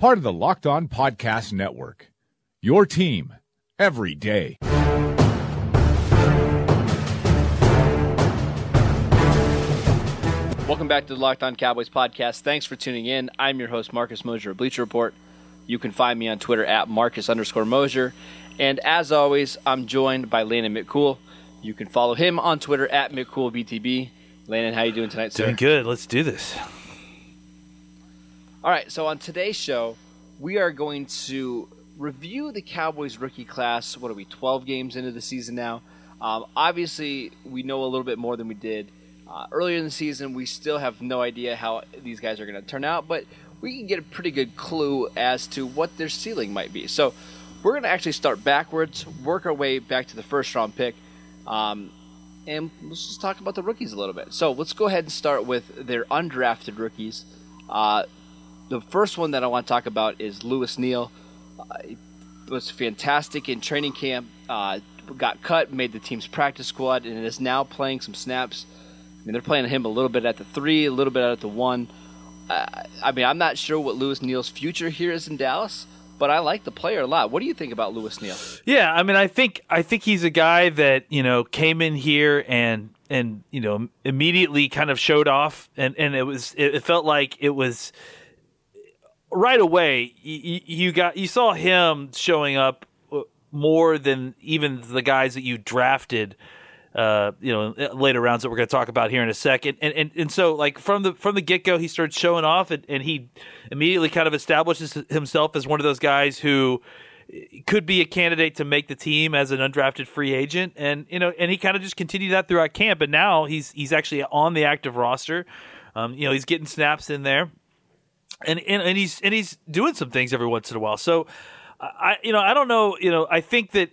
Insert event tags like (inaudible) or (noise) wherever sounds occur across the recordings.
part of the Locked On Podcast Network. Your team every day. Welcome back to the Locked On Cowboys podcast. Thanks for tuning in. I'm your host, Marcus Mosher of Bleacher Report. You can find me on Twitter at Marcus underscore Mosher. And as always, I'm joined by Landon McCool. You can follow him on Twitter at McCoolBTB. Landon, how are you doing tonight, sir? Doing good. Let's do this. All right, so on today's show, we are going to review the Cowboys rookie class. What are we, 12 games into the season now? Um, obviously, we know a little bit more than we did uh, earlier in the season. We still have no idea how these guys are going to turn out, but we can get a pretty good clue as to what their ceiling might be. So we're going to actually start backwards, work our way back to the first round pick, um, and let's just talk about the rookies a little bit. So let's go ahead and start with their undrafted rookies. Uh, the first one that I want to talk about is Lewis Neal. Uh, was fantastic in training camp. Uh, got cut, made the team's practice squad, and is now playing some snaps. I mean, they're playing him a little bit at the three, a little bit at the one. Uh, I mean, I'm not sure what Lewis Neal's future here is in Dallas, but I like the player a lot. What do you think about Lewis Neal? Yeah, I mean, I think I think he's a guy that you know came in here and and you know immediately kind of showed off, and and it was it felt like it was right away. You, you got you saw him showing up uh, more than even the guys that you drafted uh, you know, later rounds that we're going to talk about here in a second. And, and and so like from the from the get go, he starts showing off, and, and he immediately kind of establishes himself as one of those guys who could be a candidate to make the team as an undrafted free agent. And you know, and he kind of just continued that throughout camp. And now he's he's actually on the active roster. Um, you know, he's getting snaps in there, and, and and he's and he's doing some things every once in a while. So. I you know I don't know you know I think that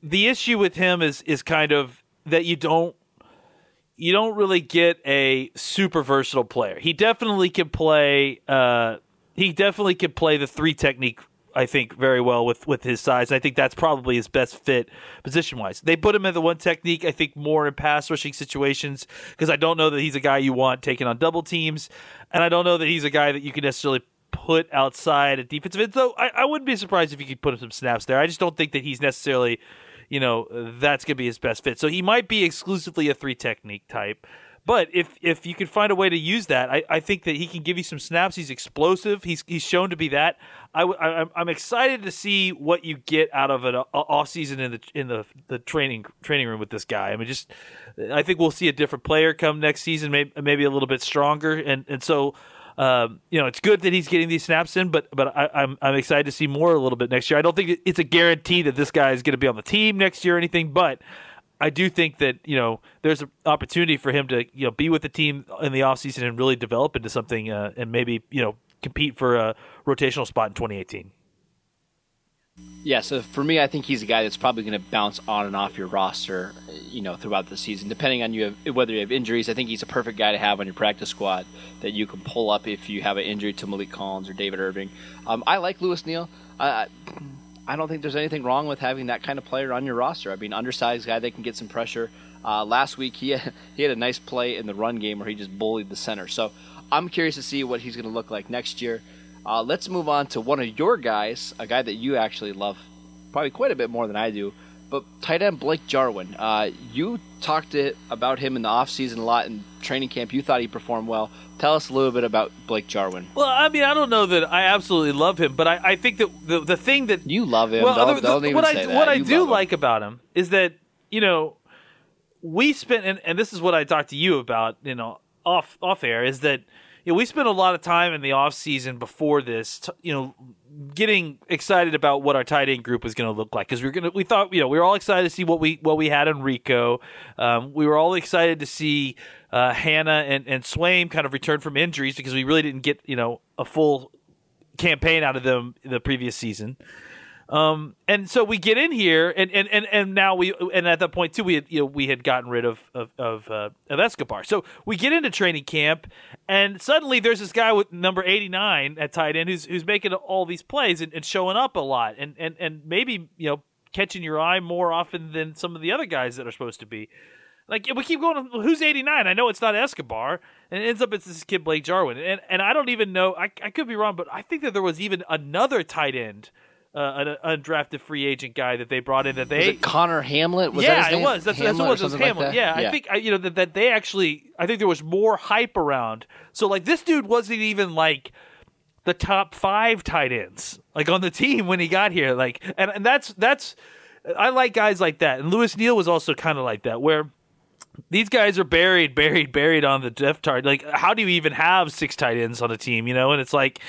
the issue with him is is kind of that you don't you don't really get a super versatile player. He definitely can play. Uh, he definitely can play the three technique. I think very well with with his size. I think that's probably his best fit position wise. They put him in the one technique. I think more in pass rushing situations because I don't know that he's a guy you want taking on double teams, and I don't know that he's a guy that you can necessarily put outside a defensive end. So I, I wouldn't be surprised if you could put him some snaps there. I just don't think that he's necessarily you know, that's going to be his best fit. So he might be exclusively a three technique type. But if if you can find a way to use that, I, I think that he can give you some snaps. He's explosive. He's he's shown to be that. I, I am excited to see what you get out of an off season in the in the, the training training room with this guy. I mean, just I think we'll see a different player come next season, maybe maybe a little bit stronger. And and so um, you know, it's good that he's getting these snaps in, but but I, I'm, I'm excited to see more a little bit next year. I don't think it's a guarantee that this guy is going to be on the team next year or anything, but I do think that you know there's an opportunity for him to you know be with the team in the offseason and really develop into something uh, and maybe you know compete for a rotational spot in 2018. Yeah, so for me, I think he's a guy that's probably going to bounce on and off your roster, you know, throughout the season, depending on you have, whether you have injuries. I think he's a perfect guy to have on your practice squad that you can pull up if you have an injury to Maliek Collins or David Irving. Um, I like Lewis Neal. Don't think there's anything wrong with having that kind of player on your roster. I mean, undersized guy that can get some pressure. Uh, last week he (laughs) had, he had a nice play in the run game where he just bullied the center. So I'm curious to see what he's going to look like next year. Uh, let's move on to one of your guys, a guy that you actually love probably quite a bit more than I do. But tight end Blake Jarwin, uh, you talked to, about him in the offseason a lot in training camp. You thought he performed well. Tell us a little bit about Blake Jarwin. Well, I mean, I don't know that I absolutely love him, but I, I think that the, the thing that you love him. Well, don't, the, don't even what say I that. what I do like about him is that you know we spent and, and this is what I talked to you about you know off off air is that you know, we spent a lot of time in the off season before this, t- you know, getting excited about what our tight end group was going to look like because we were going to. We thought, you know, we were all excited to see what we what we had in Rico. Um, we were all excited to see uh, Hanna and and Swaim kind of return from injuries because we really didn't get you know a full campaign out of them the previous season. Um, and so we get in here, and, and, and, and now we and at that point too, we had you know we had gotten rid of of of, uh, of Escobar. So we get into training camp, and suddenly there's this guy with number eighty nine at tight end who's who's making all these plays and, and showing up a lot, and and and maybe you know catching your eye more often than some of the other guys that are supposed to be. Like we keep going, who's eighty nine? I know it's not Escobar, and it ends up it's this kid Blake Jarwin, and and I don't even know. I I could be wrong, but I think that there was even another tight end uh, an undrafted free agent guy that they brought in that they Connor Hamlett. Was yeah, it was. That's, that's what it was. It was Hamlett. Like yeah, yeah, I think you know that, that they actually. I think there was more hype around. So like this dude wasn't even like the top five tight ends like on the team when he got here. Like and, and that's that's I like guys like that. And Lewis Neal was also kind of like that where these guys are buried, buried, buried on the depth chart. Like, how do you even have six tight ends on a team? You know, and it's like,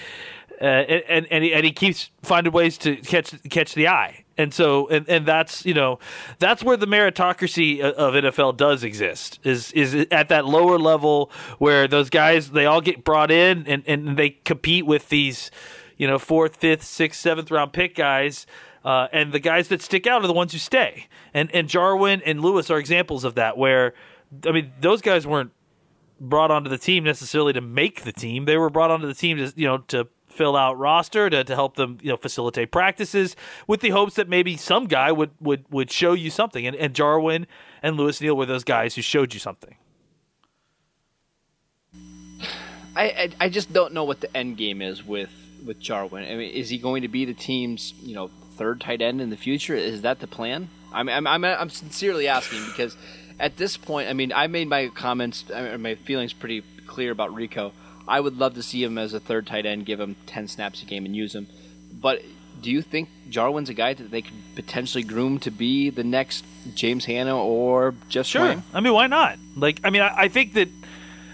uh, and and he, and he keeps finding ways to catch catch the eye. And so, and, and that's you know, that's where the meritocracy of NFL does exist. Is is at that lower level where those guys they all get brought in and, and they compete with these, you know, fourth, fifth, sixth, seventh round pick guys. Uh, and the guys that stick out are the ones who stay. And and Jarwin and Lewis are examples of that. Where, I mean, those guys weren't brought onto the team necessarily to make the team. They were brought onto the team to you know to fill out roster to, to help them you know facilitate practices with the hopes that maybe some guy would would would show you something and, and Jarwin and Lewis Neal were those guys who showed you something. I, I, I just don't know what the end game is with with Jarwin. I mean, is he going to be the team's you know third tight end in the future? Is that the plan? I'm I'm I'm, I'm sincerely asking because at this point, I mean, I made my comments, my feelings pretty clear about Rico. I would love to see him as a third tight end, give him 10 snaps a game and use him. But do you think Jarwin's a guy that they could potentially groom to be the next James Hanna or just sure? Swaim? I mean, why not? Like, I mean, I, I think that.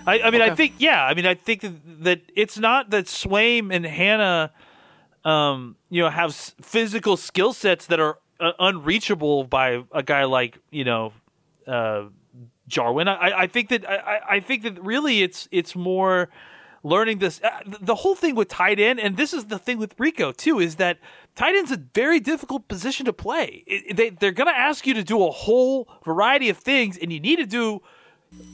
I, I mean, okay. I think yeah. I mean, I think that, that it's not that Swaim and Hanna, um, you know, have physical skill sets that are uh, unreachable by a guy like you know, uh, Jarwin. I, I think that I, I think that really it's it's more learning this. Uh, the whole thing with tight end, and this is the thing with Rico too, is that tight end's a very difficult position to play. It, they they're going to ask you to do a whole variety of things, and you need to do.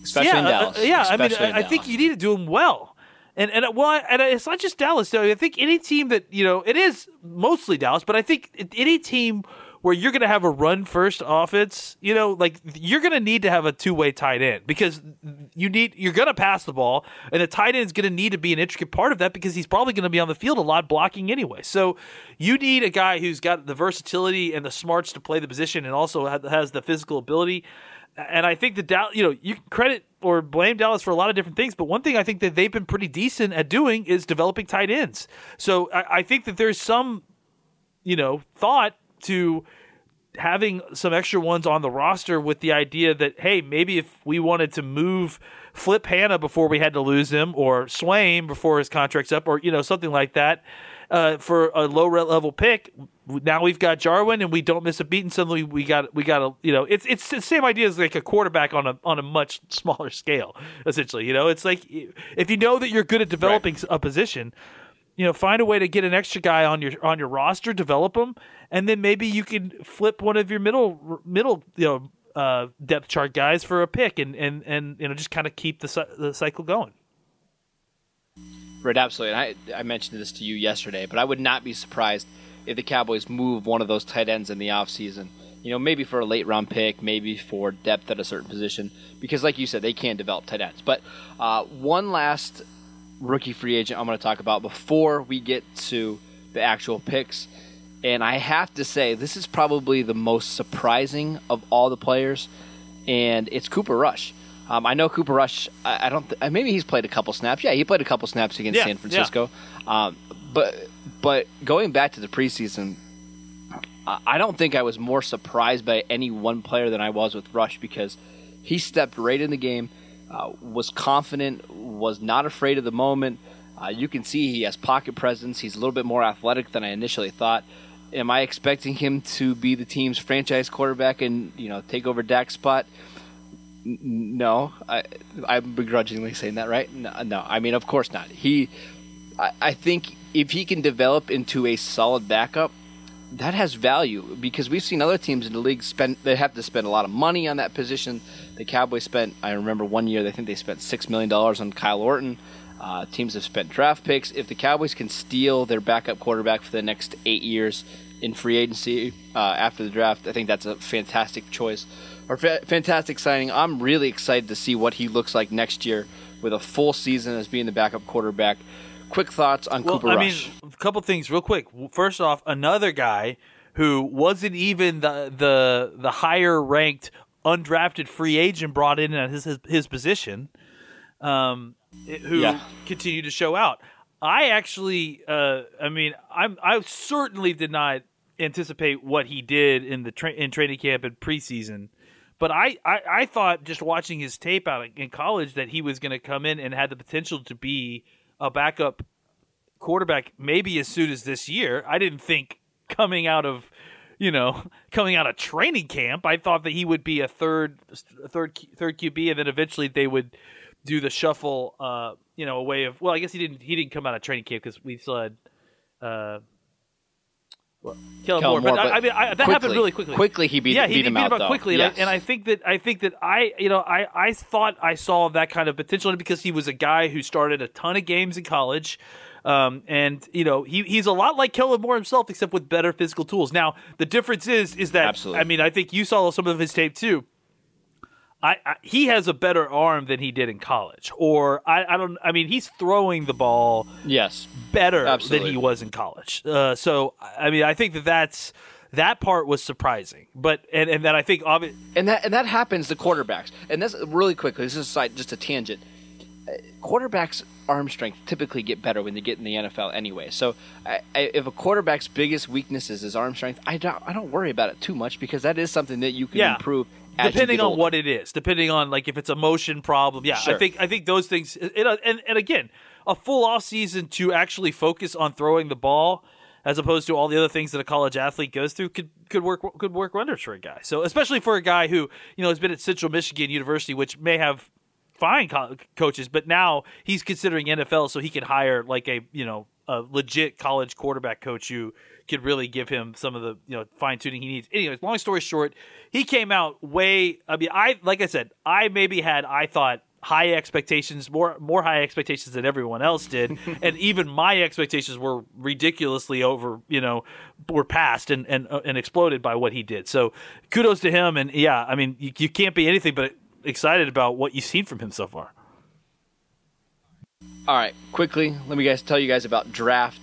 Especially yeah, in uh, Dallas. Uh, yeah, Especially I mean, I, I think you need to do them well. And and well, and it's not just Dallas. Though. I think any team that you know, it is mostly Dallas, but I think any team where you're going to have a run first offense, you know, like you're going to need to have a two way tight end because you need you're going to pass the ball, and the tight end is going to need to be an intricate part of that because he's probably going to be on the field a lot blocking anyway. So you need a guy who's got the versatility and the smarts to play the position, and also has the physical ability. And I think the Dallas, you know, you can credit or blame Dallas for a lot of different things, but one thing I think that they've been pretty decent at doing is developing tight ends. So I, I think that there's some, you know, thought to having some extra ones on the roster with the idea that hey, maybe if we wanted to move Flip Hanna before we had to lose him, or Swaim before his contract's up, or you know something like that, uh, for a low level pick. Now we've got Jarwin, and we don't miss a beat, and suddenly we got we got a you know it's it's the same idea as like a quarterback on a on a much (laughs) smaller scale. Essentially, you know, it's like if you know that you're good at developing right. a position, you know, find a way to get an extra guy on your on your roster, develop them, and then maybe you can flip one of your middle middle you know uh, depth chart guys for a pick, and and and you know just kind of keep the the cycle going. Right, absolutely. And I I mentioned this to you yesterday, but I would not be surprised if the Cowboys move one of those tight ends in the offseason. You know, maybe for a late round pick, maybe for depth at a certain position, because like you said, they can develop tight ends. But uh, one last rookie free agent I'm going to talk about before we get to the actual picks. And I have to say, this is probably the most surprising of all the players, and it's Cooper Rush. Um, I know Cooper Rush. I, I don't. Th- maybe he's played a couple snaps. Yeah, he played a couple snaps against yeah, San Francisco. Yeah. Um, but but going back to the preseason, I don't think I was more surprised by any one player than I was with Rush because he stepped right in the game uh, was confident, was not afraid of the moment. Uh, you can see he has pocket presence. He's a little bit more athletic than I initially thought. Am I expecting him to be the team's franchise quarterback and you know take over Dak's spot? No, I, I'm begrudgingly saying that, right? No, no, I mean, of course not. He, I, I think if he can develop into a solid backup, that has value because we've seen other teams in the league spend they have to spend a lot of money on that position. The Cowboys spent I remember one year they think they spent six million dollars on Kyle Orton. Uh, teams have spent draft picks. If the Cowboys can steal their backup quarterback for the next eight years in free agency uh, after the draft, I think that's a fantastic choice or fa- fantastic signing. I'm really excited to see what he looks like next year with a full season as being the backup quarterback. Quick thoughts on well, Cooper I Rush. mean, a couple things real quick. First off, another guy who wasn't even the the the higher ranked undrafted free agent brought in at his his, his position, um, who Yeah. continued to show out. I actually, uh, I mean, I'm I certainly did not anticipate what he did in the tra- in training camp and preseason. But I, I, I thought just watching his tape out in college that he was going to come in and had the potential to be a backup quarterback maybe as soon as this year. I didn't think coming out of you know (laughs) coming out of training camp, I thought that he would be a third a third third QB, and then eventually they would do the shuffle. Uh, you know, a way of well, I guess he didn't he didn't come out of training camp because we still had. Uh, well, Kellen Kellen Moore, Moore, but, I, but I mean, I, that happened really quickly. Quickly, he beat, yeah, he beat beat, him beat out, him out though. quickly, Yes. and, I, and I think that I think that I, you know, I, I thought I saw that kind of potential because he was a guy who started a ton of games in college, um, and you know, he, he's a lot like Kellen Moore himself, except with better physical tools. Now, the difference is, is that Absolutely. I mean, I think you saw some of his tape too. I, I he has a better arm than he did in college, or I, I don't. I mean, he's throwing the ball yes, better Absolutely. than he was in college. Uh, so I mean, I think that that's that part was surprising, but and and then I think obvi- and that and that happens to quarterbacks. And that's really quickly. This is side, just a tangent. Uh, Quarterbacks' arm strength typically get better when they get in the NFL anyway. So, I, I, if a quarterback's biggest weakness is his arm strength, I don't I don't worry about it too much because that is something that you can Yeah. improve. Depending on older. what it is, depending on like if it's a motion problem. Yeah, I think I think those things. It, and and again, a full off season to actually focus on throwing the ball. As opposed to all the other things that a college athlete goes through, could could work could work wonders for a guy. So especially for a guy who you know has been at Central Michigan University, which may have fine co- coaches, but now he's considering NFL, so he can hire like a you know a legit college quarterback coach who could really give him some of the you know fine tuning he needs. Anyways, long story short, he came out way. I mean, I like I said, I maybe had I thought high expectations, more more high expectations than everyone else did, (laughs) and even my expectations were ridiculously over. You know, were passed and and uh, and exploded by what he did. So kudos to him, and yeah, I mean, you, you can't be anything but excited about what you've seen from him so far. All right, quickly, let me guys tell you guys about draft.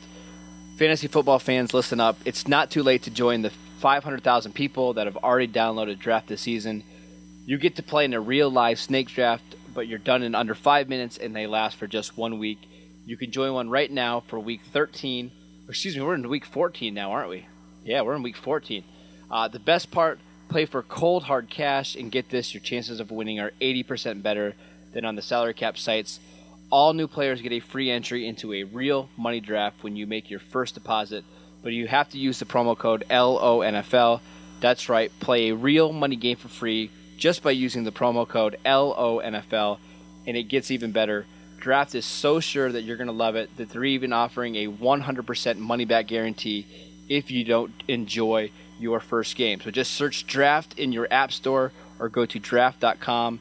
Fantasy football fans, listen up. It's not too late to join the 500,000 people that have already downloaded draft this season. You get to play in a real live snake draft, but you're done in under five minutes and they last for just one week. You can join one right now for week 13. Excuse me, we're in week 14 now, aren't we? Yeah, we're in week 14. Uh, the best part play for cold hard cash and get this your chances of winning are 80% better than on the salary cap sites. All new players get a free entry into a real money draft when you make your first deposit, but you have to use the promo code LONFL. That's right, play a real money game for free just by using the promo code LONFL, and it gets even better. Draft is so sure that you're going to love it that they're even offering a 100% money back guarantee if you don't enjoy your first game. So just search draft in your app store or go to draft.com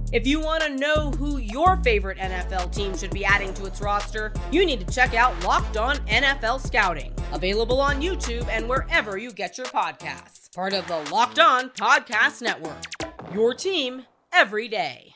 If you want to know who your favorite NFL team should be adding to its roster, you need to check out Locked On NFL Scouting, available on YouTube and wherever you get your podcasts. Part of the Locked On Podcast Network. Your team every day.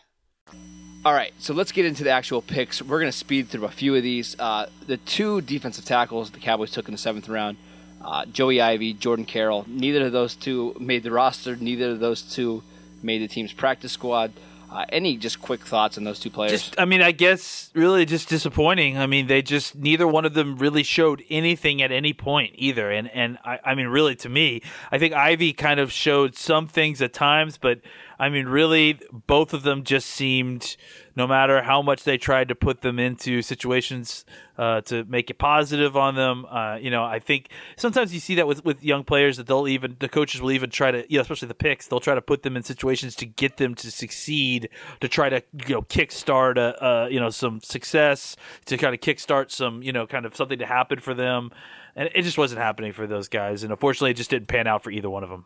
All right, so let's get into the actual picks. We're going to speed through a few of these. Uh, the two defensive tackles the Cowboys took in the seventh round, uh, Joey Ivie, Jordan Carrell. Neither of those two made the roster. Neither of those two made the team's practice squad. Uh, any just quick thoughts on those two players? Just, I mean, I guess really just disappointing. I mean, they just neither one of them really showed anything at any point either. And and I, I mean, really, to me, I think Ivie kind of showed some things at times, but I mean, really, both of them just seemed, no matter how much they tried to put them into situations uh, to make it positive on them, uh, you know, I think sometimes you see that with, with young players that they'll even, the coaches will even try to, you know, especially the picks, they'll try to put them in situations to get them to succeed, to try to, you know, kickstart a, a you know, some success, to kind of kickstart some, you know, kind of something to happen for them. And it just wasn't happening for those guys. And unfortunately, it just didn't pan out for either one of them.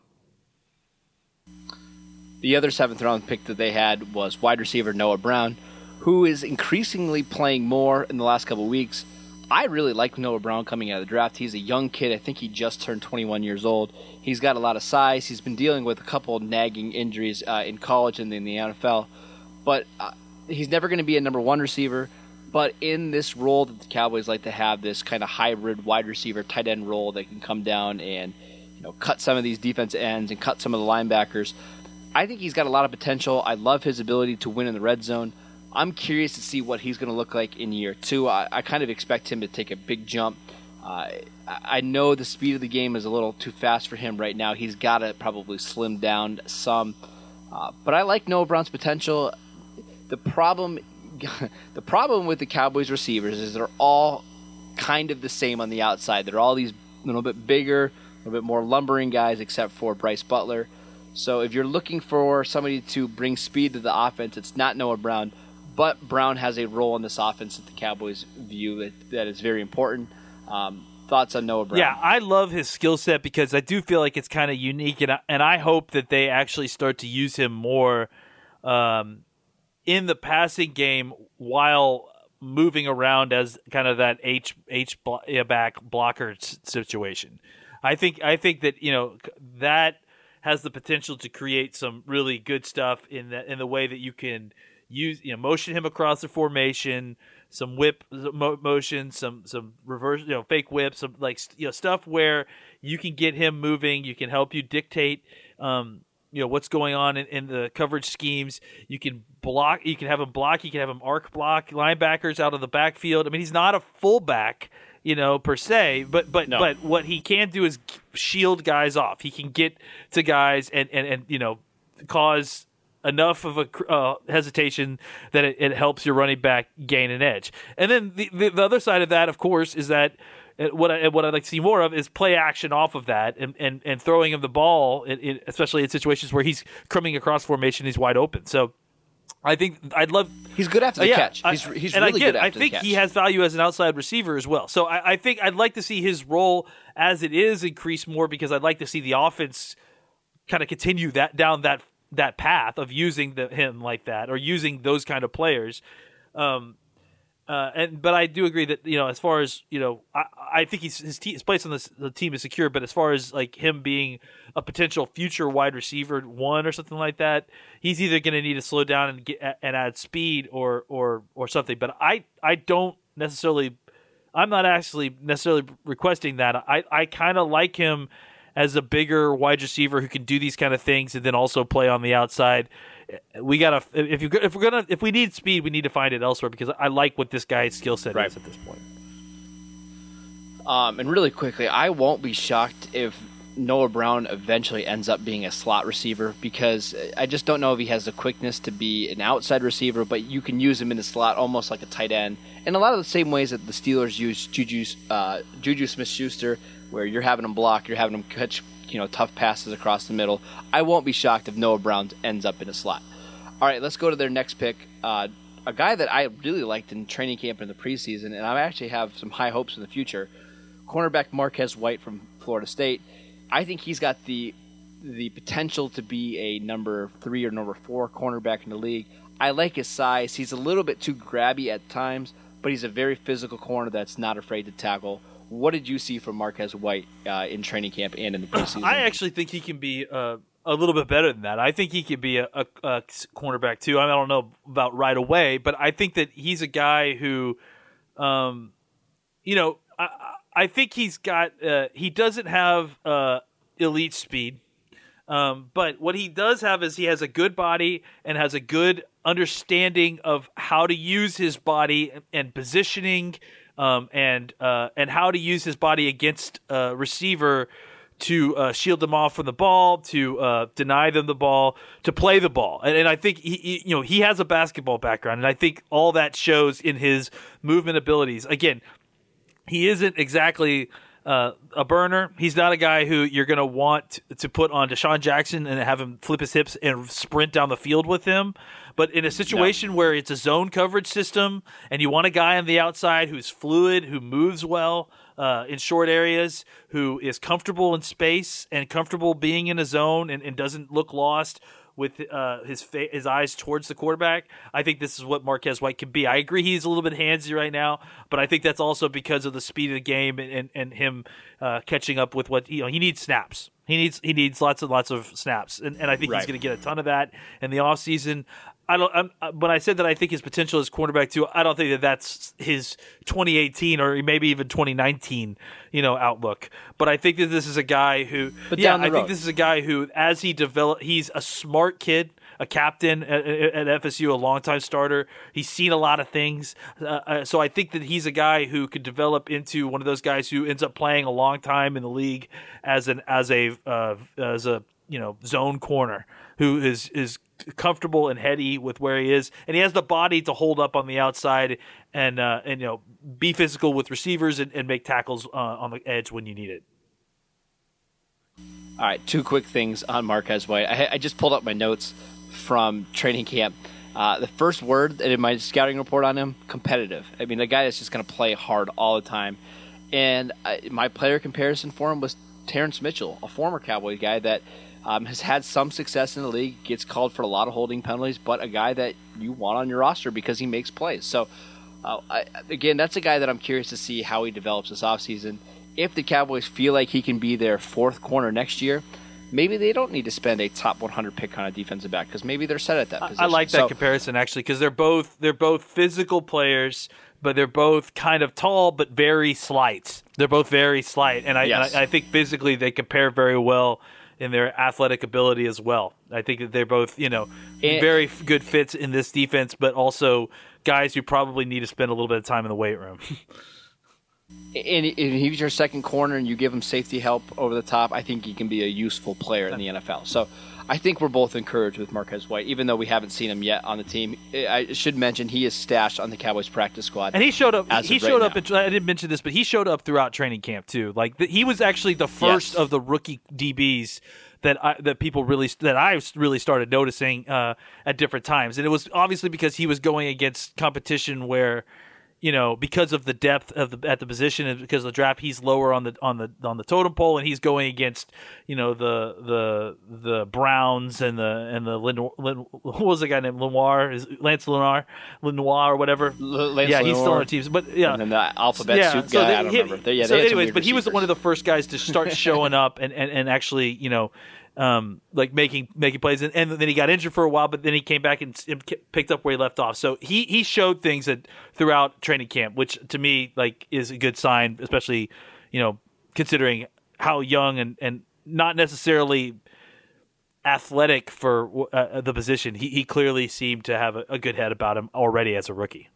The other seventh round pick that they had was wide receiver Noah Brown, who is increasingly playing more in the last couple weeks. I really like Noah Brown coming out of the draft. He's a young kid. I think he just turned 21 years old. He's got a lot of size. He's been dealing with a couple nagging injuries uh, in college and in the NFL, but uh, he's never going to be a number one receiver. But in this role that the Cowboys like to have, this kind of hybrid wide receiver tight end role that can come down and you know cut some of these defense ends and cut some of the linebackers. I think he's got a lot of potential. I love his ability to win in the red zone. I'm curious to see what he's going to look like in year two. I, I, kind of expect him to take a big jump. Uh, I know the speed of the game is a little too fast for him right now. He's got to probably slim down some. Uh, but I like Noah Brown's potential. The problem, (laughs) the problem with the Cowboys receivers is they're all kind of the same on the outside. They're all these little bit bigger, a little bit more lumbering guys, except for Brice Butler. So if you're looking for somebody to bring speed to the offense, it's not Noah Brown, but Brown has a role in this offense that the Cowboys view that, that is very important. Um, thoughts on Noah Brown? Yeah, I love his skill set because I do feel like it's kind of unique, and I, and I hope that they actually start to use him more um, in the passing game while moving around as kind of that H H back blocker situation. I think I think that you know that has the potential to create some really good stuff in the in the way that you can use you know motion him across the formation, some whip motion, some some reverse you know fake whips, some like you know stuff where you can get him moving. You can help you dictate. Um, you know what's going on in, in, the coverage schemes. You can block. You can have him block. You can have him arc block linebackers out of the backfield. I mean, he's not a fullback, you know, per se. But but no. but what he can do is shield guys off. He can get to guys and and, and you know cause enough of a uh, hesitation that it, it, helps your running back gain an edge. And then the, the, the other side of that, of course, is that uh, what I, what I'd like to see more of is play action off of that and, and, and throwing him the ball, in, in, especially in situations where he's coming across formation, he's wide open. So I think I'd love. He's good after the uh, yeah, catch. He's, he's and really I get, good I think he has value as an outside receiver as well. So I, I, think I'd like to see his role as it is increase more because I'd like to see the offense kind of continue that down that that path of using the, him like that or using those kind of players. Um, uh, and but I do agree that you know as far as you know I, I think he's, his, his place on the team is secure. But as far as like him being a potential future wide receiver one or something like that, he's either going to need to slow down and get and add speed or or or something. But I I don't necessarily I'm not actually necessarily requesting that. I I kind of like him as a bigger wide receiver who can do these kind of things and then also play on the outside. We gotta if you if we're gonna if we need speed, we need to find it elsewhere because I like what this guy's skill set right. is at this point. Um, and really quickly, I won't be shocked if Noah Brown eventually ends up being a slot receiver because I just don't know if he has the quickness to be an outside receiver, but you can use him in the slot almost like a tight end. In a lot of the same ways that the Steelers use Juju, uh, Juju Smith Schuster where you're having them block, you're having them catch you know tough passes across the middle. I won't be shocked if Noah Brown ends up in a slot. All right, let's go to their next pick. Uh, a guy that I really liked in training camp in the preseason, and I actually have some high hopes in the future. Cornerback Marquez White from Florida State. I think he's got the the potential to be a number three or number four cornerback in the league. I like his size. He's a little bit too grabby at times, but he's a very physical corner that's not afraid to tackle. What did you see from Marquez White uh, in training camp and in the preseason? I actually think he can be uh, a little bit better than that. I think he could be a, a, a, cornerback too. I don't know about right away, but I think that he's a guy who, um, you know, I, I think he's got. Uh, he doesn't have uh, elite speed. Um, but what he does have is he has a good body and has a good understanding of how to use his body and positioning, um, and uh, and how to use his body against a receiver to uh, shield them off from the ball, to uh, deny them the ball, to play the ball. And, and I think he, he, you know, he has a basketball background, and I think all that shows in his movement abilities. Again, he isn't exactly uh, a burner. He's not a guy who you're going to want to put on DeSean Jackson and have him flip his hips and sprint down the field with him. But in a situation no. where it's a zone coverage system and you want a guy on the outside who's fluid, who moves well uh, in short areas, who is comfortable in space and comfortable being in a zone and, and doesn't look lost, with uh, his fa- his eyes towards the quarterback. I think this is what Marquez White can be. I agree he's a little bit handsy right now, but I think that's also because of the speed of the game and and, and him uh, catching up with what you know he needs snaps. He needs he needs lots and lots of snaps, and, and I think right. he's going to get a ton of that in the offseason. I don't. I'm, uh, when I said that I think his potential is cornerback too, I don't think that that's his 2018 or maybe even 2019, you know, outlook. But I think that this is a guy who, but yeah, I think this is a guy who, as he develop, he's a smart kid, a captain at, at, FSU, a longtime starter. He's seen a lot of things, uh, uh, so I think that he's a guy who could develop into one of those guys who ends up playing a long time in the league as an as a uh, as a you know zone corner who is is comfortable and heady with where he is, and he has the body to hold up on the outside and uh, and you know be physical with receivers and, and make tackles uh, on the edge when you need it. All right, two quick things on Marquez White. I, I just pulled up my notes from training camp. Uh, the first word in my scouting report on him: competitive. I mean, the guy that's just going to play hard all the time. And I, my player comparison for him was Terrance Mitchell, a former Cowboy guy that um, has had some success in the league, gets called for a lot of holding penalties, but a guy that you want on your roster because he makes plays. So, uh, I, again, that's a guy that I'm curious to see how he develops this offseason. If the Cowboys feel like he can be their fourth corner next year, maybe they don't need to spend a top 100 pick on a defensive back because maybe they're set at that position. I like that so, comparison actually because they're both they're both physical players, but they're both kind of tall but very slight. They're both very slight, and I, yes. and I, I think physically they compare very well in their athletic ability as well. I think that they're both, you know, and, very good fits in this defense, but also guys who probably need to spend a little bit of time in the weight room. (laughs) and, and he's your second corner, and you give him safety help over the top. I think he can be a useful player in the NFL. So I think we're both encouraged with Marquez White, even though we haven't seen him yet on the team. I should mention he is stashed on the Cowboys practice squad, and he showed up. He showed up. I didn't mention this, but he showed up throughout training camp too. Like the, he was actually the first yes. of the rookie DBs that I, that people really that I really started noticing uh, at different times, and it was obviously because he was going against competition where you know, because of the depth of the at the position and because of the draft, he's lower on the on the on the totem pole, and he's going against you know the the the Browns and the and the Lin, Lin, what was the guy named Lenoir is Lance Lenoir Lenoir or whatever. Yeah, Lenoir. he's still on the teams, but yeah, and then the alphabet yeah, soup so guy. They, I don't he, remember. yeah, so anyways, but he was one of the first guys to start (laughs) showing up and, and, and actually you know um, like making making plays, and, and, then he got injured for a while, but then he came back and, and, picked up where he left off. So he he showed things that throughout training camp, which to me like is a good sign, especially you know considering how young and and not necessarily athletic for uh, the position. He he clearly seemed to have a, a good head about him already as a rookie.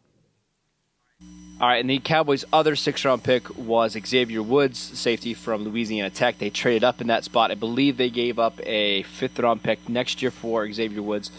All right, and the Cowboys' other six round pick was Xavier Woods, safety from Louisiana Tech. They traded up in that spot. I believe they gave up a fifth round pick next year for Xavier Woods.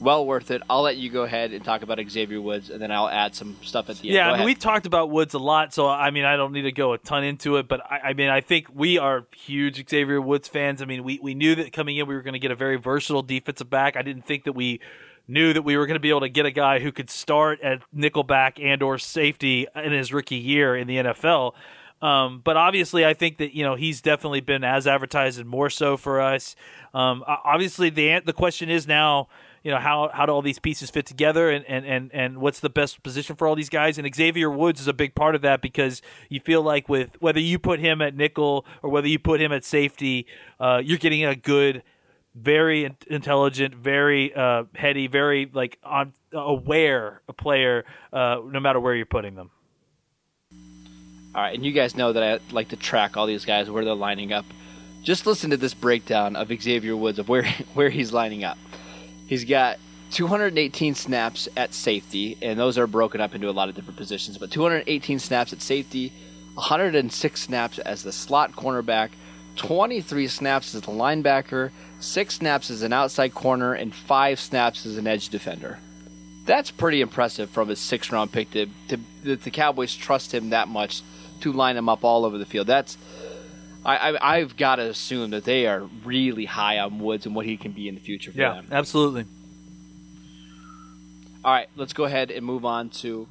Well worth it. I'll let you go ahead and talk about Xavier Woods, and then I'll add some stuff at the end. Yeah, I mean, we've talked about Woods a lot, so I mean, I don't need to go a ton into it, but I, I mean, I think we are huge Xavier Woods fans. I mean, we, we knew that coming in we were going to get a very versatile defensive back. I didn't think that we knew that we were going to be able to get a guy who could start at nickelback and or safety in his rookie year in the NFL. Um, but obviously, I think that you know he's definitely been as advertised and more so for us. Um, obviously, the the question is now, you know, how how do all these pieces fit together, and, and, and, and what's the best position for all these guys? And Xavier Woods is a big part of that because you feel like with whether you put him at nickel or whether you put him at safety, uh, you're getting a good very intelligent, very uh, heady, very like on aware a player, uh, no matter where you're putting them. All right, and you guys know that I like to track all these guys where they're lining up. Just listen to this breakdown of Xavier Woods of where (laughs) where he's lining up. He's got 218 snaps at safety, and those are broken up into a lot of different positions. But 218 snaps at safety, 106 snaps as the slot cornerback, 23 snaps as the linebacker, six snaps as an outside corner, and five snaps as an edge defender. That's pretty impressive from a six round pick to, to that the Cowboys trust him that much to line him up all over the field. That's I, I have got to assume that they are really high on Woods and what he can be in the future for yeah, them. absolutely. All right, let's go ahead and move on to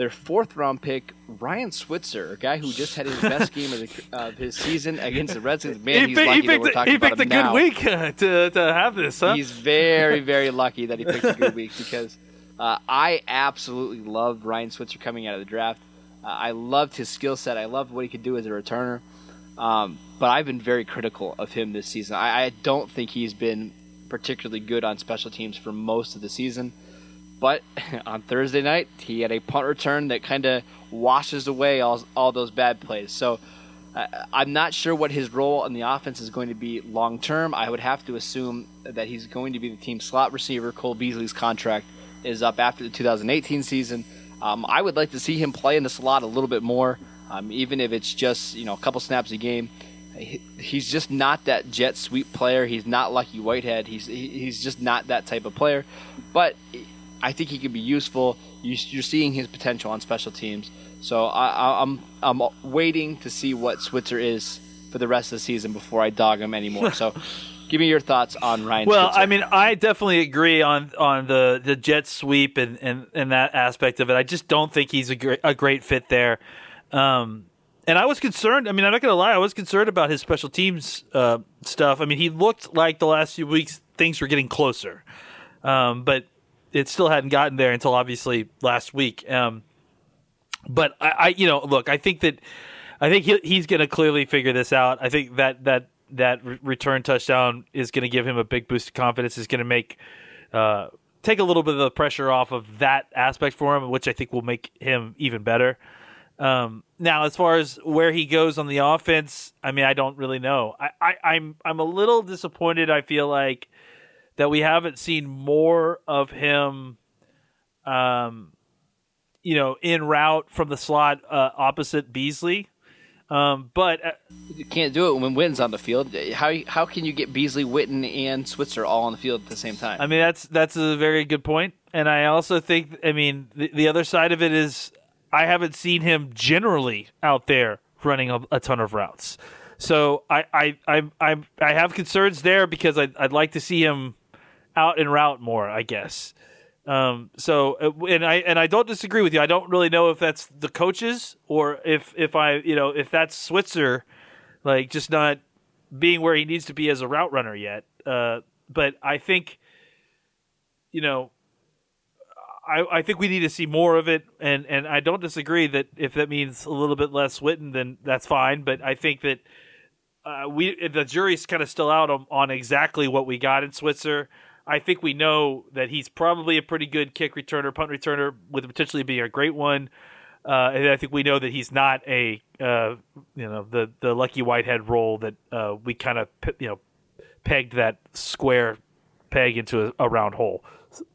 their fourth round pick, Ryan Switzer, a guy who (laughs) just had his best game of, the, of his season against the Redskins. Man, he, he's picked, lucky he that picked, we're talking he about picked a good now. week uh, to, to have this, huh? He's very, (laughs) very lucky that he picked a good week because uh, I absolutely loved Ryan Switzer coming out of the draft. Uh, I loved his skill set. I loved what he could do as a returner. Um, but I've been very critical of him this season. I, I don't think he's been particularly good on special teams for most of the season. But (laughs) on Thursday night, he had a punt return that kind of washes away all, all those bad plays. So uh, I'm not sure what his role in the offense is going to be long term. I would have to assume that he's going to be the team slot receiver. Cole Beasley's contract is up after the 2018 season. Um, I would like to see him play in the slot a little bit more, um, even if it's just you know a couple snaps a game. He- He's just not that jet sweep player. He's not Lucky Whitehead. He's he's just not that type of player. But I think he could be useful. You- You're seeing his potential on special teams. So I, I- I'm I'm waiting to see what Switzer is for the rest of the season before I dog him anymore. (laughs) So, give me your thoughts on Ryan. Well, Switzer. I mean, I definitely agree on on the the jet sweep and and, and that aspect of it. I just don't think he's a great a great fit there. Um, and I was concerned. I mean, I'm not going to lie. I was concerned about his special teams uh, stuff. I mean, he looked like the last few weeks things were getting closer, um, but it still hadn't gotten there until obviously last week. Um, but I, I, you know, look, I think that I think he, he's going to clearly figure this out. I think that that that re- return touchdown is going to give him a big boost of confidence. Is going to make uh, take a little bit of the pressure off of that aspect for him, which I think will make him even better. Um, now, as far as where he goes on the offense, I mean, I don't really know. I, I, I'm I'm a little disappointed. I feel like that we haven't seen more of him. Um, you know, in route from the slot uh, opposite Beasley. Um, but uh, you can't do it when Witten's on the field. How how can you get Beasley, Witten, and Switzer all on the field at the same time? I mean, that's that's a very good point. point, and I also think, I mean, the, the other side of it is I haven't seen him generally out there running a, a ton of routes. So I I I I, I have concerns there because I'd, I'd like to see him out and route more. I guess. Um, so uh, and I and I don't disagree with you. I don't really know if that's the coaches or if if I you know if that's Switzer, like just not being where he needs to be as a route runner yet. Uh, but I think, you know, I, I think we need to see more of it, and, and I don't disagree that if that means a little bit less Witten, then that's fine. But I think that uh, we the jury's kind of still out on, on exactly what we got in Switzer. I think we know that he's probably a pretty good kick returner, punt returner, with potentially being a great one. Uh, and I think we know that he's not a uh, you know the the lucky whitehead role that uh, we kind of you know pegged that square peg into a, a round hole.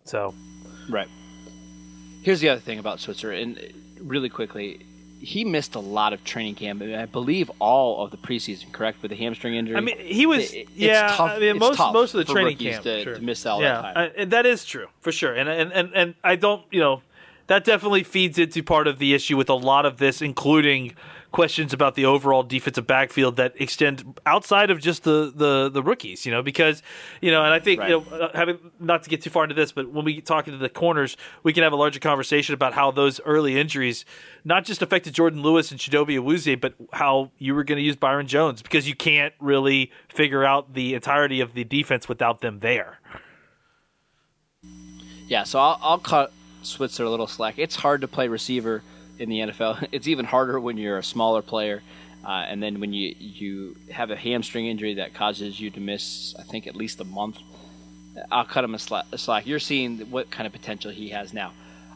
So Right. Here's the other thing about Switzer, and really quickly, he missed a lot of training camp. I, mean, I believe all of the preseason, correct, with a hamstring injury. I mean, he was It- it's yeah. tough- I mean, it's most most of the training camp to, sure. to miss all yeah, that time. I- and that is true for sure. And and and and I don't, you know, that definitely feeds into part of the issue with a lot of this, including questions about the overall defensive backfield that extend outside of just the the the rookies. You know, because you know, and I think you know, uh, having not to get too far into this, but when we talk into the corners, we can have a larger conversation about how those early injuries not just affected Jourdan Lewis and Chidobe Awuzie, but how you were going to use Byron Jones because you can't really figure out the entirety of the defense without them there. Yeah, so I'll, I'll cut Switzer a little slack. It's hard to play receiver in the NFL. (laughs) It's even harder when you're a smaller player, uh, and then when you you have a hamstring injury that causes you to miss, I think at least a month. I'll cut him a, sla- a slack. You're seeing what kind of potential he has now.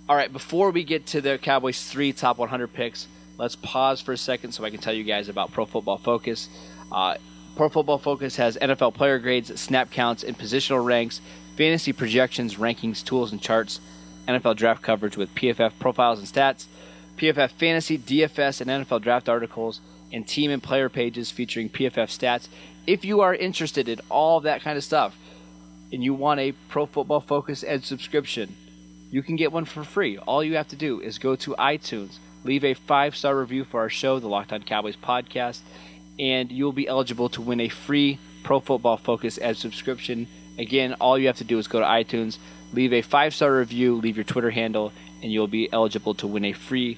All right, before we get to the Cowboys' three top 100 picks, let's pause for a second so I can tell you guys about Pro Football Focus. Uh, Pro Football Focus has NFL player grades, snap counts, and positional ranks, fantasy projections, rankings, tools, and charts, NFL draft coverage with PFF profiles and stats, PFF fantasy, DFS, and NFL draft articles, and team and player pages featuring PFF stats. If you are interested in all that kind of stuff and you want a Pro Football Focus Edge subscription, you can get one for free. All you have to do is go to iTunes, leave a five star review for our show, the Locked On Cowboys podcast, and you'll be eligible to win a free Pro Football Focus Edge subscription. Again, all you have to do is go to iTunes, leave a five star review, leave your Twitter handle, and you'll be eligible to win a free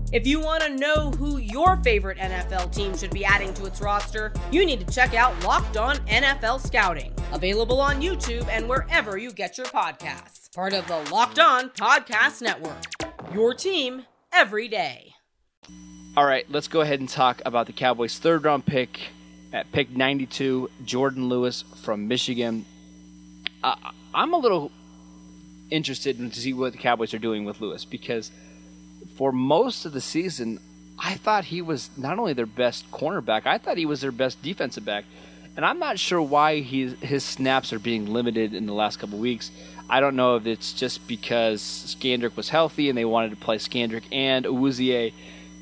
If you want to know who your favorite NFL team should be adding to its roster, you need to check out Locked On NFL Scouting, available on YouTube and wherever you get your podcasts. Part of the Locked On Podcast Network. Your team every day. All right, let's go ahead and talk about the Cowboys' third round pick at pick 92, Jourdan Lewis from Michigan. Uh, I'm a little interested in to see what the Cowboys are doing with Lewis because for most of the season, I thought he was not only their best cornerback, I thought he was their best defensive back. And I'm not sure why he, his snaps are being limited in the last couple weeks. I don't know if it's just because Scandrick was healthy and they wanted to play Scandrick and Awuzie,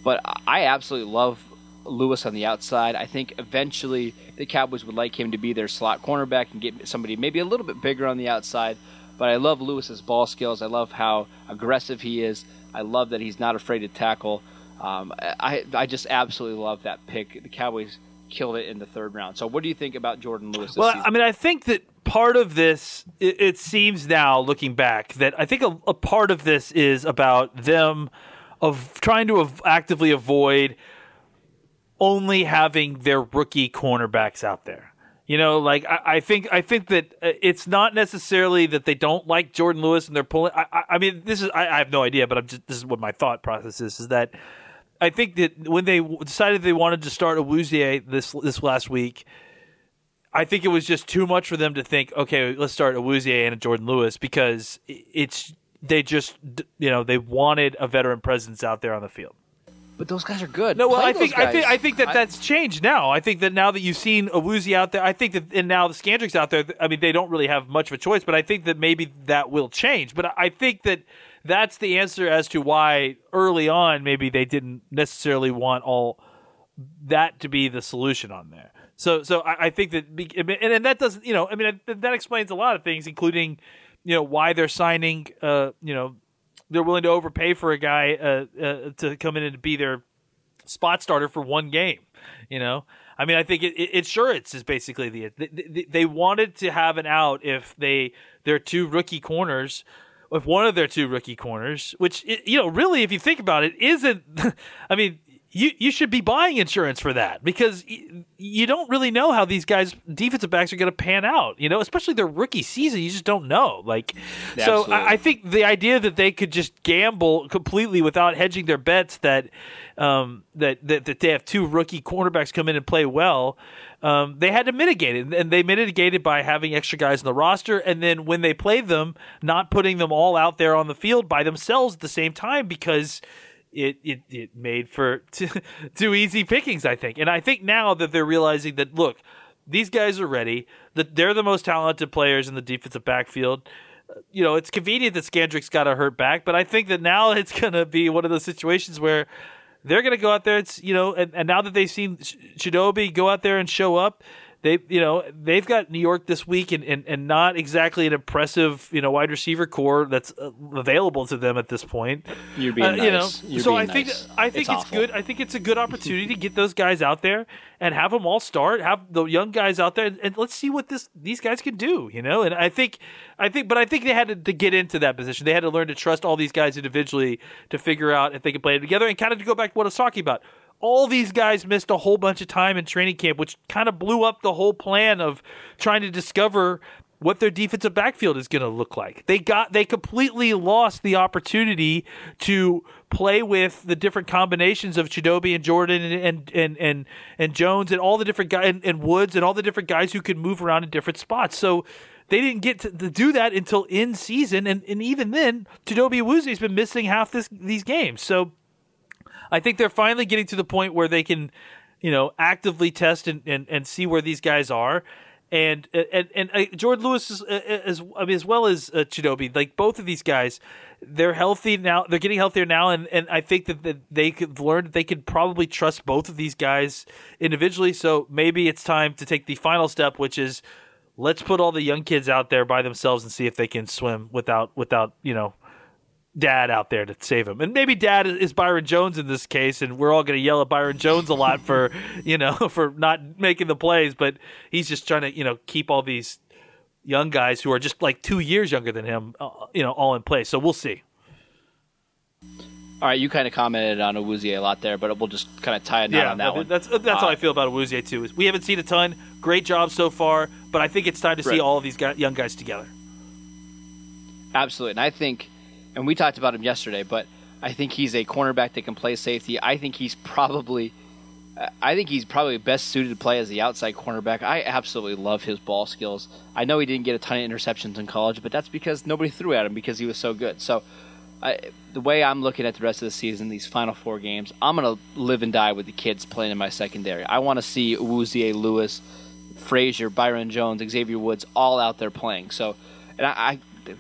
but I absolutely love Lewis on the outside. I think eventually the Cowboys would like him to be their slot cornerback and get somebody maybe a little bit bigger on the outside. But I love Lewis's ball skills. I love how aggressive he is. I love that he's not afraid to tackle. Um, I I just absolutely love that pick. The Cowboys killed it in the third round. So, what do you think about Jourdan Lewis? well, season? I mean, I think that part of this, it, it seems now looking back, that I think a, a, part of this is about them of trying to av- actively avoid only having their rookie cornerbacks out there. You know, like I, I, think I think that uh, it's not necessarily that they don't like Jourdan Lewis and they're pulling. I, I mean, this is I, I, have no idea, but I'm just this is what my thought process is: is that I think that when they decided they wanted to start Awuzie this this last week, I think it was just too much for them to think, okay, let's start a Awuzie and a Jourdan Lewis because it's they just you know they wanted a veteran presence out there on the field. But those guys are good. No, well, Play I think I think. I think that that's changed now. I think that now that you've seen Awuzie out there, I think that and now the Scandrick's out there. I mean, they don't really have much of a choice, but I think that maybe that will change. But I think that that's the answer as to why early on maybe they didn't necessarily want all that to be the solution on there. So so I, I think that and, and that doesn't you know I mean that, that explains a lot of things, including you know why they're signing uh you know they're willing to overpay for a guy uh, uh, to come in and be their spot starter for one game. You know, I mean, I think it, it, insurance is basically the they, they, wanted to have an out if they their two rookie corners. If one of their two rookie corners, which you know, really, if you think about it, isn't. (laughs) I mean, you you should be buying insurance for that because y- you don't really know how these guys defensive backs are going to pan out. You know, especially their rookie season, you just don't know. Like, so I, I think the idea that they could just gamble completely without hedging their bets that um, that, that that they have two rookie cornerbacks come in and play well. Um, they had to mitigate it, and they mitigated by having extra guys in the roster, and then when they played them, not putting them all out there on the field by themselves at the same time because it it, it made for (laughs) too, too easy pickings, I think. And I think now that they're realizing that look, these guys are ready, that they're the most talented players in the defensive backfield. Uh, you know, it's convenient that Scandrick's got a hurt back, but I think that now (laughs) it's going to be one of those situations where they're going to go out there. It's you know, and, and now that they've seen Sh- Chidobe go out there and show up, they you know they've got New York this week, and, and, and not exactly an impressive you know wide receiver corps that's uh, available to them at this point. You're being Uh, you know. You're so I think nice. I think it's, awful. good. I think it's a good opportunity to get those guys out there and have them all start. Have the young guys out there, and, and let's see what this these guys can do. You know, and I think I think, but I think they had to, to get into that position. They had to learn to trust all these guys individually to figure out if they can play together. And kind of to go back to what I was talking about. All these guys missed a whole bunch of time in training camp, which kind of blew up the whole plan of trying to discover what their defensive backfield is going to look like. They got they completely lost the opportunity to play with the different combinations of Chidobe and Jourdan and and and and, Jones and all the different guys and, and, Woods and all the different guys who can move around in different spots. So they didn't get to, to do that until in season, and, and even then, Chidobe Awuzie has been missing half this these games. So I think they're finally getting to the point where they can, you know, actively test and, and, and see where these guys are and and and uh, Jourdan Lewis is, uh, as I mean, as well as uh, Chidobe, like both of these guys, they're healthy now. They're getting healthier now, and, and I think that, that they could learn they could probably trust both of these guys individually. So maybe it's time to take the final step, which is let's put all the young kids out there by themselves and see if they can swim without without you know dad out there to save him. And maybe dad is Byron Jones in this case, and we're all going to yell at Byron Jones a lot for, (laughs) you know, for not making the plays, but he's just trying to, you know, keep all these young guys who are just like two years younger than him, uh, you know, all in place. So we'll see. All right, you kind of commented on Awuzie a lot there, but we'll just kind of tie a knot yeah, on that one. That's that's uh, how I feel about Awuzie too. Is we haven't seen a ton. Great job so far, but I think it's time to right. see all of these guys, young guys together. Absolutely, and I think and we talked about him yesterday, but I think he's a cornerback that can play safety. I think he's probably I think he's probably best suited to play as the outside cornerback. I absolutely love his ball skills. I know he didn't get a ton of interceptions in college, but that's because nobody threw at him because he was so good. So, I, the way I'm looking at the rest of the season, these final four games, I'm going to live and die with the kids playing in my secondary. I want to see Awuzie Lewis, Frazier, Byron Jones, Xavier Woods all out there playing. So, and I,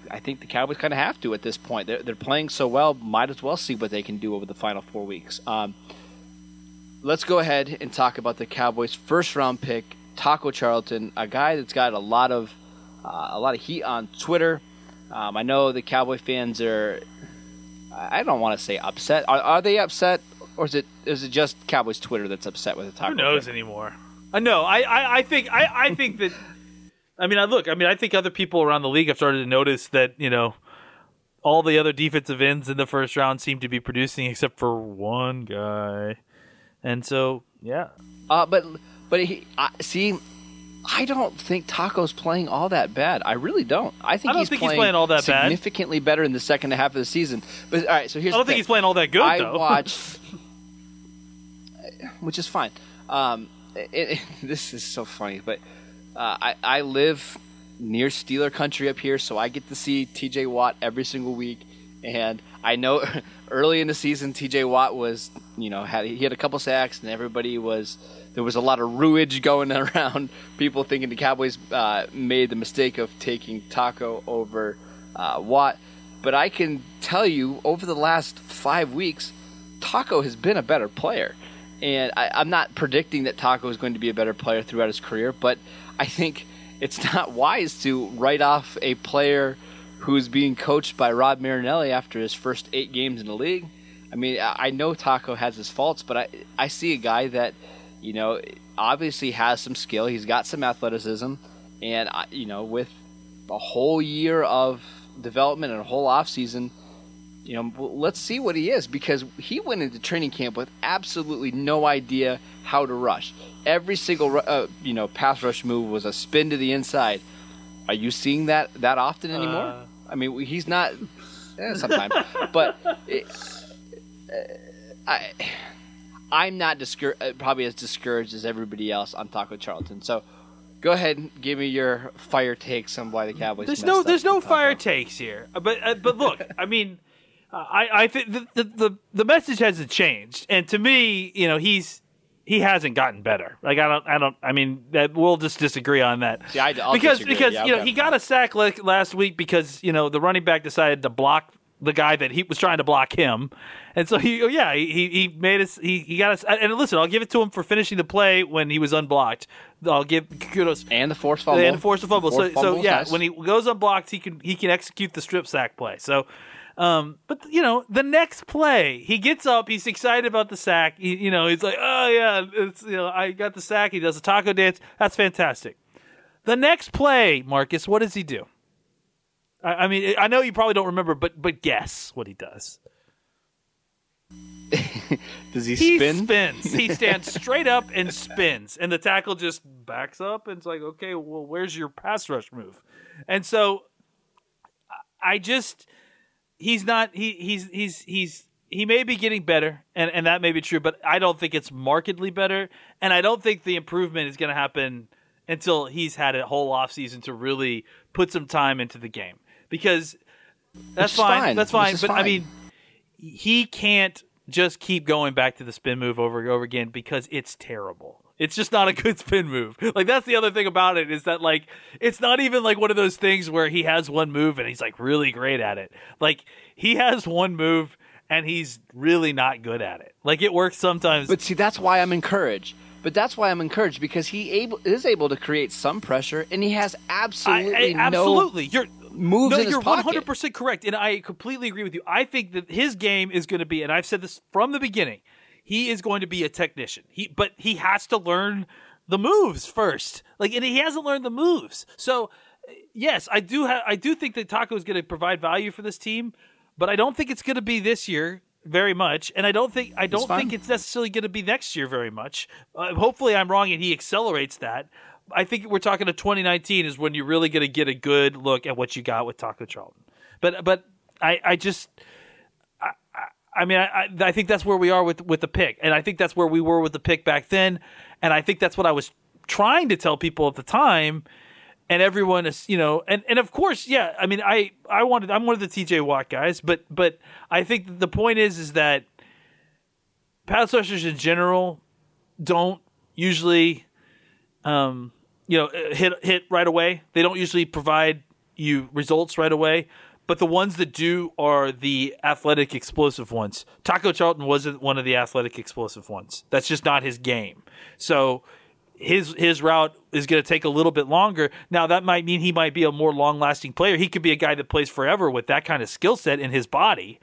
I think the Cowboys kind of have to at this point. They're, they're playing so well, might as well see what they can do over the final four weeks. Um, let's go ahead and talk about the Cowboys' first round pick, Taco Charlton, a guy that's got a lot of uh, a lot of heat on Twitter. Um, I know the Cowboy fans are. I don't want to say upset. Are, are, they upset, or is it is it just Cowboys Twitter that's upset with the Taco? Who knows pick? anymore? I know. I, I, I think I, I think that I mean, I look. I mean, I think other people around the league have started to notice that you know all the other defensive ends in the first round seem to be producing, except for one guy, and so yeah. Uh, but but he I, see. I don't think Taco's playing all that bad. I really don't. I think, I he's, think playing he's playing all that significantly bad. better in the second half of the season. But all right, so here's. I don't think thing. he's playing all that good. I though. watched, (laughs) which is fine. Um, it, it, (laughs) this is so funny, but uh, I, I live near Steeler country up here, so I get to see TJ Watt every single week. And I know (laughs) early in the season, TJ Watt was, you know, had he had a couple sacks, and everybody was there was a lot of ruage (laughs) going around. People thinking the Cowboys uh, made the mistake of taking Taco over uh, Watt. But I can tell you, over the last five weeks, Taco has been a better player. And I, am not predicting that Taco is going to be a better player throughout his career, but I think it's (laughs) not wise to write off a player who's being coached by Rod Marinelli after his first eight games in the league. I mean, I know Taco has his faults, but I I see a guy that you know obviously has some skill. He's got some athleticism, and you know with a whole year of development and a whole off season, you know, let's see what he is because he went into training camp with absolutely no idea how to rush. Every single uh, you know pass rush move was a spin to the inside. Are you seeing that that often anymore? Uh... I mean, he's not eh, sometimes, but it, uh, I I'm not discour- uh, probably as discouraged as everybody else on Taco Charlton. So go ahead and give me your fire takes on why the Cowboys. There's no there's no fire takes here, but uh, but look, I mean I, I think the, the, the the message hasn't changed, and to me, you know, he's he hasn't gotten better. Like I don't, I don't. I mean, that we'll just disagree on that. Yeah, I, I'll because disagree. because yeah, you know he got a sack like last week because you know the running back decided to block the guy that he was trying to block him, and so he oh, yeah he he made us he he got us and listen I'll give it to him for finishing the play when he was unblocked. I'll give kudos and the force fumble and the force fumble. So fumble, so yeah, nice. when he goes unblocked, he can he can execute the strip sack play. So um, but you know, the next play, he gets up, he's excited about the sack. He, you know, he's like, "Oh yeah, it's you know, I got the sack." He does a taco dance. That's fantastic. The next play, Marcus, what does he do? I, I mean, I know you probably don't remember, but but guess what he does. (laughs) Does he, he spin? spins. He (laughs) stands straight up and spins, and the tackle just backs up and it's like, okay, well, where's your pass rush move? And so, I just he's not he he's he's he's he may be getting better, and and that may be true, but I don't think it's markedly better, and I don't think the improvement is going to happen until he's had a whole off season to really put some time into the game because that's fine, fine. That's fine. But I mean, he can't just keep going back to the spin move over and over again because it's terrible. It's just not a good spin move. Like that's the other thing about it is that like it's not even like one of those things where he has one move and he's like really great at it. Like he has one move and he's really not good at it. Like it works sometimes. But see, that's why I'm encouraged. But that's why I'm encouraged because he able is able to create some pressure, and he has absolutely I- absolutely. you're moves no, you're 100 percent correct, and I completely agree with you. I think that his game is going to be, and I've said this from the beginning, he is going to be a technician. He, but he has to learn the moves first. Like, and he hasn't learned the moves. So, yes, I do. Ha- I do think that Taco is going to provide value for this team, but I don't think it's going to be this year very much, and I don't think I don't think it's necessarily going to be next year very much. Uh, hopefully, I'm wrong and he accelerates that. I think we're talking to 2019 is when you're really going to get a good look at what you got with Taco Charlton. But but I I just I, mean I, I I think that's where we are with with the pick, and I think that's where we were with the pick back then, and I think that's what I was trying to tell people at the time. And everyone is you know and and of course yeah i mean i i wanted i'm one of the tj watt guys but but i think the point is is that pass rushers in general don't usually um you know hit hit right away. They don't usually provide you results right away but the ones that do are the athletic explosive ones taco charlton wasn't one of the athletic explosive ones that's just not his game so his his route is going to take a little bit longer. Now that might mean he might be a more long lasting player. He could be a guy that plays forever with that kind of skill set in his body,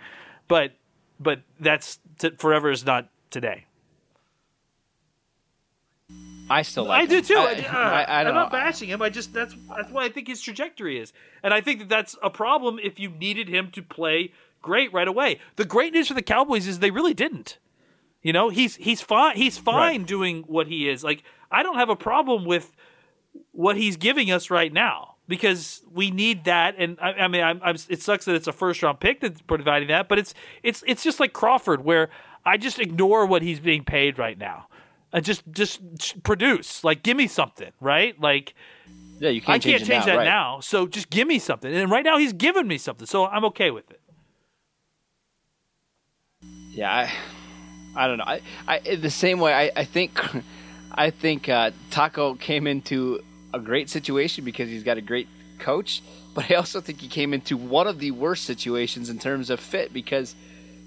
but but that's t- forever is not today. I still like. I do too. I, I, uh, I, I am not bashing him. I just that's that's what I think his trajectory is, and I think that that's a problem if you needed him to play great right away. The great news for the Cowboys is they really didn't. You know, he's he's fine. He's fine doing what he is. Like I don't have a problem with what he's giving us right now because we need that. And I, I mean, I'm, I'm, it sucks that it's a first round pick that's providing that, but it's it's it's just like Crawford, where I just ignore what he's being paid right now. And just just produce, like, give me something, right? Like, Yeah, you can't I can't it change now, that right. now. So just give me something. And right now he's giving me something. So I'm okay with it. Yeah, I, I don't know. I, I the same way. I, I think, (laughs) I think uh, Taco came into a great situation because he's got a great coach. But I also think he came into one of the worst situations in terms of fit because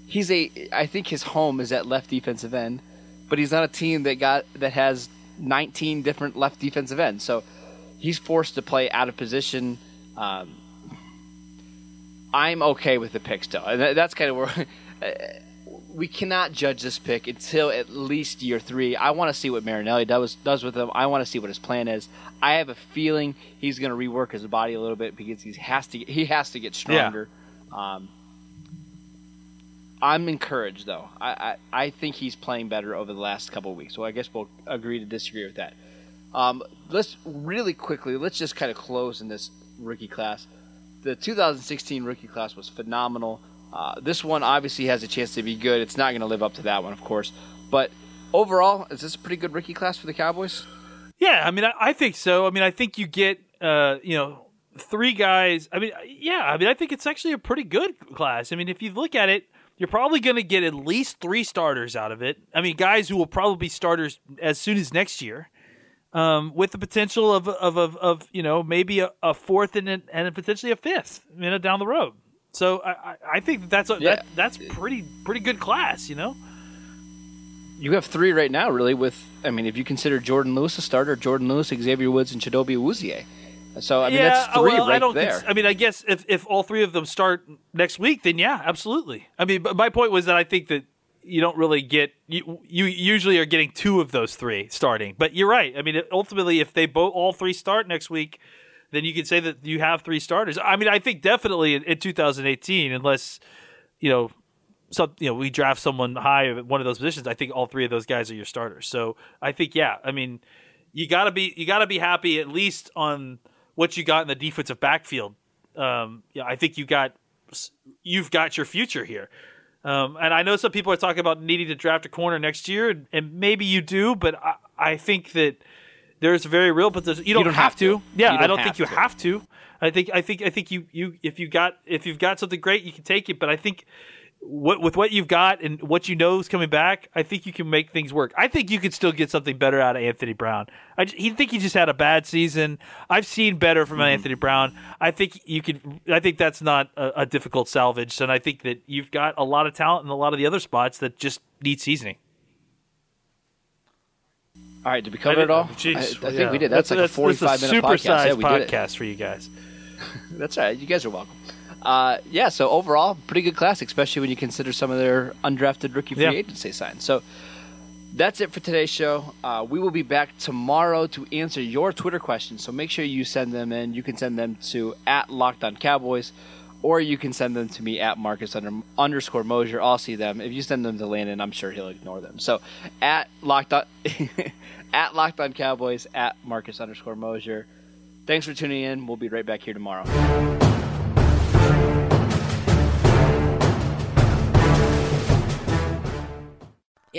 he's a. I think his home is at left defensive end, but he's not a team that got that has 19 different left defensive ends. So he's forced to play out of position. Um, I'm okay with the pick still, and that's kind of where (laughs) we cannot judge this pick until at least year three. I want to see what Marinelli does does with him. I want to see what his plan is. I have a feeling he's going to rework his body a little bit because he has to he has to get stronger. Um, I'm encouraged though. I, I I think he's playing better over the last couple weeks. So I guess we'll agree to disagree with that. Um, let's really quickly. Let's just kind of close in this rookie class. The 2016 rookie class was phenomenal. Uh, this one obviously has a chance to be good. It's not going to live up to that one, of course. But overall, is this a pretty good rookie class for the Cowboys? Yeah, I mean, I, I think so. I mean, I think you get, uh, you know, three guys. I mean, yeah, I mean, I think it's actually a pretty good class. I mean, if you look at it, you're probably going to get at least three starters out of it. I mean, guys who will probably be starters as soon as next year, um, with the potential of of of, of you know maybe a, a fourth and a, and potentially a fifth, you know, down the road. So I, I- I think that that's a, Yeah. that, that's pretty pretty good class, you know. You have three right now, really. With I mean, if you consider Jourdan Lewis a starter, Jourdan Lewis, Xavier Woods, and Chidobe Awuzie. So I mean, that's oh, three well, right I don't there. cons- I mean, I guess if, if all three of them start next week, then yeah, absolutely. I mean, but my point was that I think that you don't really get you. You usually are getting two of those three starting, but you're right. I mean, ultimately, if they both all three start next week, then you can say that you have three starters. I mean, I think definitely in, in 2018, unless you know some you know we draft someone high at one of those positions, I think all three of those guys are your starters. So I think yeah, I mean you gotta be you gotta be happy at least on what you got in the defensive backfield. Um, yeah, I think you got you've got your future here. Um, and I know some people are talking about needing to draft a corner next year, and, and maybe you do, but I, I, think that there's very real. But you don't, you don't have, have, to. to. Yeah, don't I don't think you to. have to. I think I think I think you you if you got if you've got something great, you can take it. But I think what with what you've got and what you know is coming back, I think you can make things work. I think you could still get something better out of Anthony Brown. I he think he just had a bad season. I've seen better from mm-hmm. Anthony Brown. I think you could. I think that's not a, a, difficult salvage, and I think that you've got a lot of talent in a lot of the other spots that just need seasoning. All right, did we cover it all? Geez, I, I think yeah. we did. That's, that's like a forty-five minute super podcast. Yeah, podcast for you guys. (laughs) that's right. You guys are welcome. Uh, yeah, so overall, pretty good class, especially when you consider some of their undrafted rookie free yeah. agency signs. So that's it for today's show. Uh, we will be back tomorrow to answer your Twitter questions. So make sure you send them in. You can send them to at Locked On Cowboys, or you can send them to me at Marcus under, underscore Mosher. I'll see them. If you send them to Landon, I'm sure he'll ignore them. So at Locked On (laughs) at Locked On Cowboys at Marcus underscore Mosher. Thanks for tuning in. We'll be right back here tomorrow.